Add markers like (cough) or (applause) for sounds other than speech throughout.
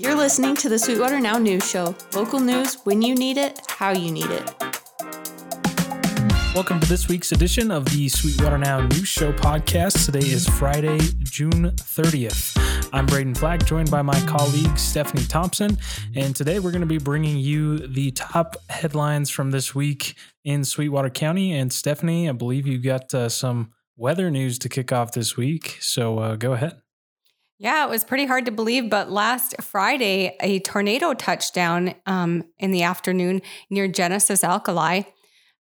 You're listening to the Sweetwater Now News Show. Local news when you need it, how you need it. Welcome to this week's edition of the Sweetwater Now News Show podcast. Today is Friday, June 30th. I'm Brayden Flagg, joined by my colleague Stephanie Thompson, and today we're going to be bringing you the top headlines from this week in Sweetwater County. And Stephanie, I believe you got uh, some weather news to kick off this week, so uh, go ahead. Yeah, it was pretty hard to believe, but last Friday, a tornado touched down um, in the afternoon near Genesis Alkali.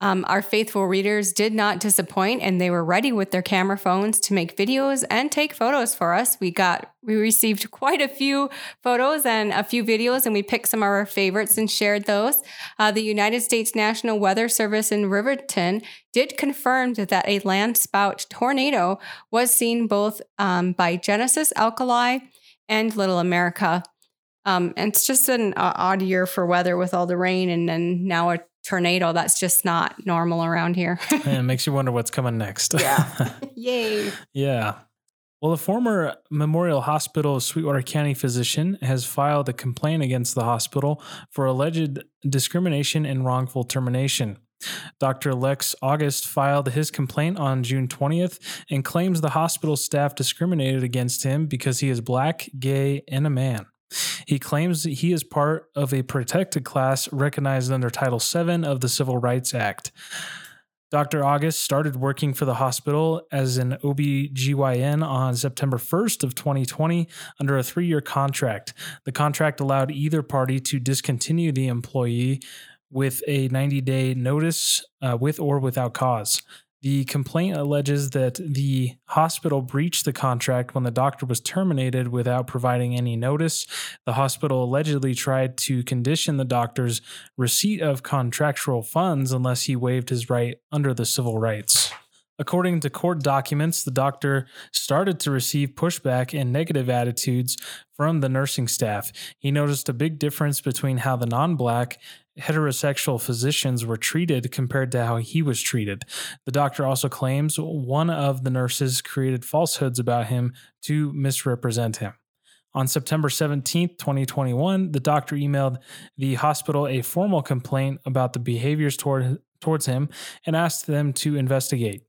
Um, our faithful readers did not disappoint, and they were ready with their camera phones to make videos and take photos for us. We got we received quite a few photos and a few videos, and we picked some of our favorites and shared those. Uh, the United States National Weather Service in Riverton did confirm that a landspout tornado was seen both um, by Genesis Alkali and Little America. Um, and it's just an uh, odd year for weather with all the rain and then now a tornado. That's just not normal around here. (laughs) it makes you wonder what's coming next. Yeah. (laughs) Yay. Yeah. Well, the former Memorial Hospital Sweetwater County physician has filed a complaint against the hospital for alleged discrimination and wrongful termination. Dr. Lex August filed his complaint on June 20th and claims the hospital staff discriminated against him because he is black, gay, and a man. He claims that he is part of a protected class recognized under Title VII of the Civil Rights Act. Dr. August started working for the hospital as an OB/GYN on September 1st of 2020 under a 3-year contract. The contract allowed either party to discontinue the employee with a 90-day notice uh, with or without cause. The complaint alleges that the hospital breached the contract when the doctor was terminated without providing any notice. The hospital allegedly tried to condition the doctor's receipt of contractual funds unless he waived his right under the civil rights. According to court documents, the doctor started to receive pushback and negative attitudes from the nursing staff. He noticed a big difference between how the non black heterosexual physicians were treated compared to how he was treated. The doctor also claims one of the nurses created falsehoods about him to misrepresent him. On September 17, 2021, the doctor emailed the hospital a formal complaint about the behaviors toward, towards him and asked them to investigate.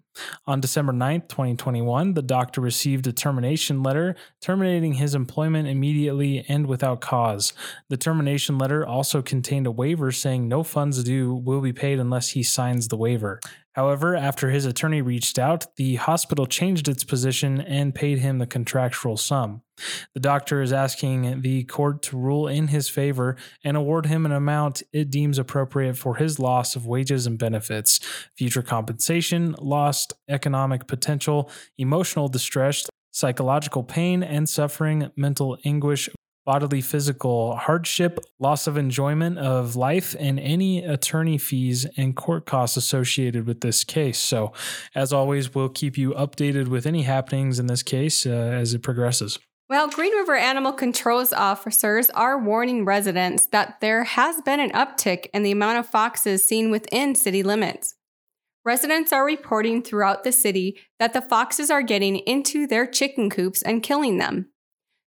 On December 9th, 2021, the doctor received a termination letter terminating his employment immediately and without cause. The termination letter also contained a waiver saying no funds due will be paid unless he signs the waiver. However, after his attorney reached out, the hospital changed its position and paid him the contractual sum. The doctor is asking the court to rule in his favor and award him an amount it deems appropriate for his loss of wages and benefits, future compensation, lost economic potential, emotional distress, psychological pain and suffering, mental anguish, bodily physical hardship, loss of enjoyment of life, and any attorney fees and court costs associated with this case. So, as always, we'll keep you updated with any happenings in this case uh, as it progresses. Well, Green River Animal Control's officers are warning residents that there has been an uptick in the amount of foxes seen within city limits. Residents are reporting throughout the city that the foxes are getting into their chicken coops and killing them.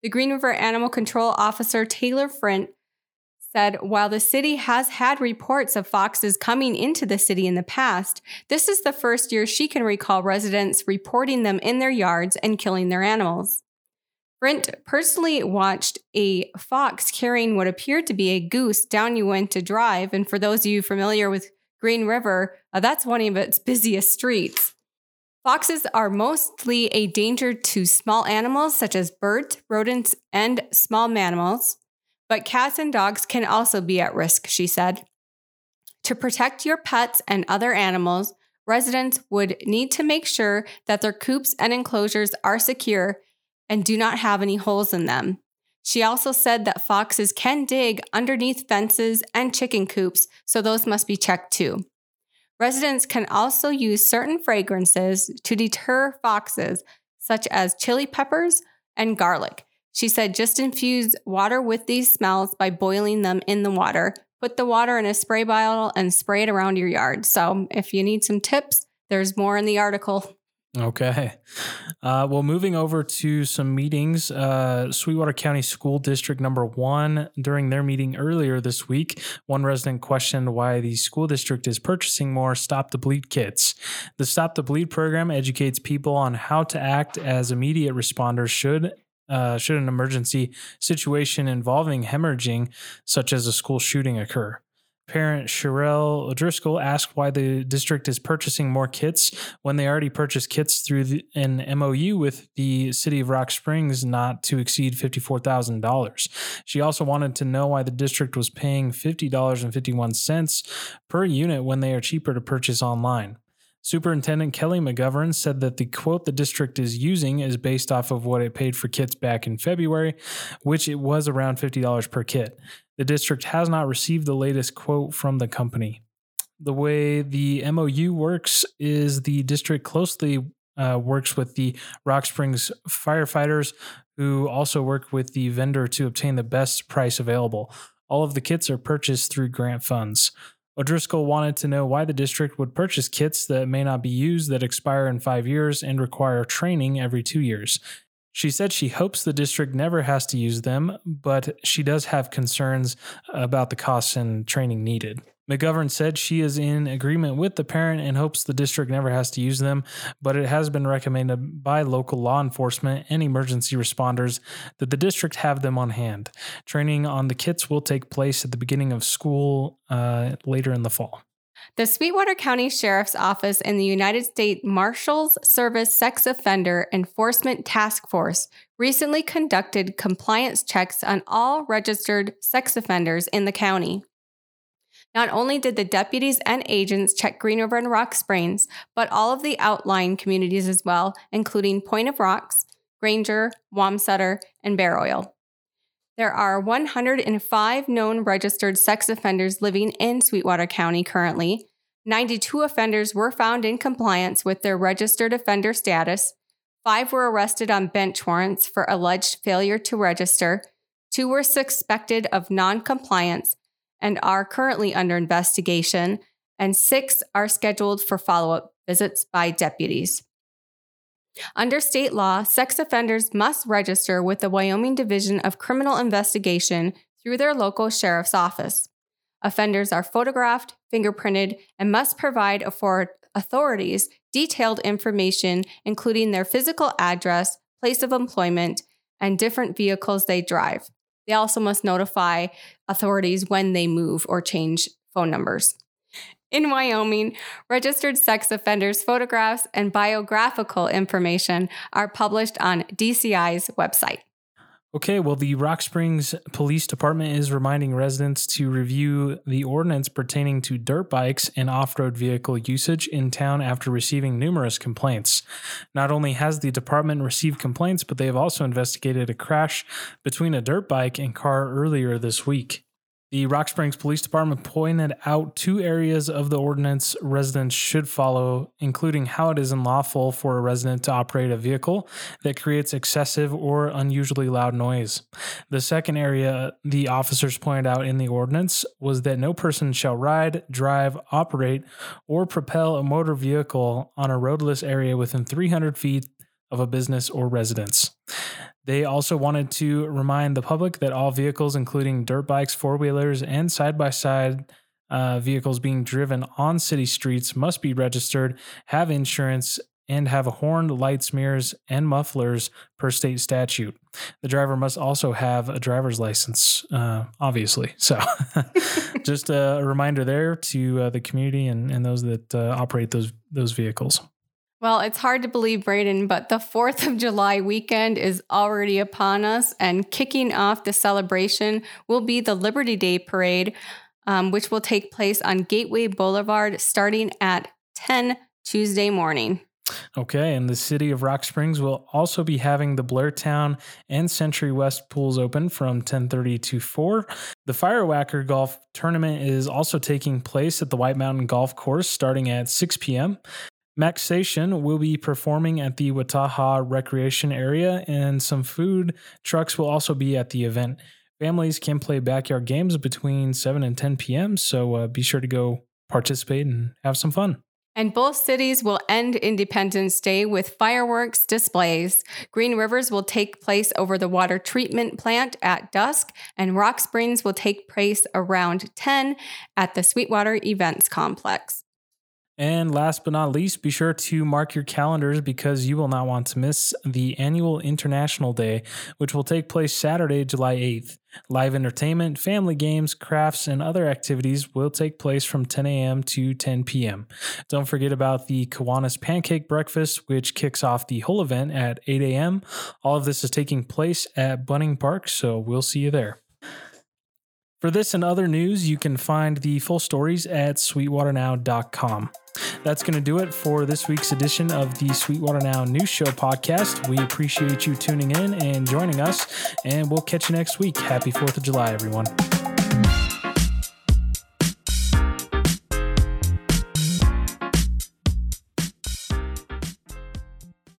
The Green River Animal Control Officer Taylor Frint said while the city has had reports of foxes coming into the city in the past, this is the first year she can recall residents reporting them in their yards and killing their animals. Brent personally watched a fox carrying what appeared to be a goose down Uinta Drive. And for those of you familiar with Green River, uh, that's one of its busiest streets. Foxes are mostly a danger to small animals such as birds, rodents, and small mammals, but cats and dogs can also be at risk, she said. To protect your pets and other animals, residents would need to make sure that their coops and enclosures are secure and do not have any holes in them. She also said that foxes can dig underneath fences and chicken coops, so those must be checked too. Residents can also use certain fragrances to deter foxes, such as chili peppers and garlic. She said just infuse water with these smells by boiling them in the water. Put the water in a spray bottle and spray it around your yard. So, if you need some tips, there's more in the article. Okay. Uh, well, moving over to some meetings, uh, Sweetwater County School District number one, during their meeting earlier this week, one resident questioned why the school district is purchasing more Stop the Bleed kits. The Stop the Bleed program educates people on how to act as immediate responders should. Uh, should an emergency situation involving hemorrhaging, such as a school shooting, occur? Parent Sherelle O'Driscoll asked why the district is purchasing more kits when they already purchased kits through the, an MOU with the city of Rock Springs not to exceed $54,000. She also wanted to know why the district was paying $50.51 per unit when they are cheaper to purchase online. Superintendent Kelly McGovern said that the quote the district is using is based off of what it paid for kits back in February, which it was around $50 per kit. The district has not received the latest quote from the company. The way the MOU works is the district closely uh, works with the Rock Springs firefighters, who also work with the vendor to obtain the best price available. All of the kits are purchased through grant funds. O'Driscoll wanted to know why the district would purchase kits that may not be used that expire in five years and require training every two years. She said she hopes the district never has to use them, but she does have concerns about the costs and training needed. McGovern said she is in agreement with the parent and hopes the district never has to use them, but it has been recommended by local law enforcement and emergency responders that the district have them on hand. Training on the kits will take place at the beginning of school uh, later in the fall. The Sweetwater County Sheriff's Office and the United States Marshals Service Sex Offender Enforcement Task Force recently conducted compliance checks on all registered sex offenders in the county. Not only did the deputies and agents check Green River and Rock Springs, but all of the outlying communities as well, including Point of Rocks, Granger, Wamsutter, and Bairoil. There are 105 known registered sex offenders living in Sweetwater County currently. 92 offenders were found in compliance with their registered offender status. Five were arrested on bench warrants for alleged failure to register. Two were suspected of noncompliance and are currently under investigation. And six are scheduled for follow up visits by deputies. Under state law, sex offenders must register with the Wyoming Division of Criminal Investigation through their local sheriff's office. Offenders are photographed, fingerprinted, and must provide authorities detailed information, including their physical address, place of employment, and different vehicles they drive. They also must notify authorities when they move or change phone numbers in Wyoming, registered sex offenders' photographs and biographical information are published on DCI's website. Okay, well, the Rock Springs Police Department is reminding residents to review the ordinance pertaining to dirt bikes and off road vehicle usage in town after receiving numerous complaints. Not only has the department received complaints, but they have also investigated a crash between a dirt bike and car earlier this week. The Rock Springs Police Department pointed out two areas of the ordinance residents should follow, including how it is unlawful for a resident to operate a vehicle that creates excessive or unusually loud noise. The second area the officers pointed out in the ordinance was that no person shall ride, drive, operate, or propel a motor vehicle on a roadless area within 300 feet of a business or residence. They also wanted to remind the public that all vehicles, including dirt bikes, four wheelers, and side by side vehicles being driven on city streets, must be registered, have insurance, and have a horn, lights, mirrors, and mufflers per state statute. The driver must also have a driver's license, uh, obviously. (laughs) So, just a reminder there to uh, the community and, and those that uh, operate those those vehicles. Well, it's hard to believe, Brayden, but the 4th of July weekend is already upon us, and kicking off the celebration will be the Liberty Day Parade, um, which will take place on Gateway Boulevard starting at 10 Tuesday morning. Okay, and the city of Rock Springs will also be having the Blairtown and Century West pools open from 10:30 to 4. The Firewhacker Golf Tournament is also taking place at the White Mountain Golf Course starting at 6 p.m. Maxation will be performing at the Wataha Recreation Area, and some food trucks will also be at the event. Families can play backyard games between 7 and 10 p.m., so uh, be sure to go participate and have some fun. And both cities will end Independence Day with fireworks displays. Green Rivers will take place over the water treatment plant at dusk, and Rock Springs will take place around 10 at the Sweetwater Events Complex. And last but not least, be sure to mark your calendars because you will not want to miss the annual International Day, which will take place Saturday, July 8th. Live entertainment, family games, crafts, and other activities will take place from 10 a.m. to 10 p.m. Don't forget about the Kiwanis Pancake Breakfast, which kicks off the whole event at 8 a.m. All of this is taking place at Bunning Park, so we'll see you there. For this and other news, you can find the full stories at sweetwaternow.com. That's going to do it for this week's edition of the Sweetwater Now News Show podcast. We appreciate you tuning in and joining us, and we'll catch you next week. Happy 4th of July, everyone.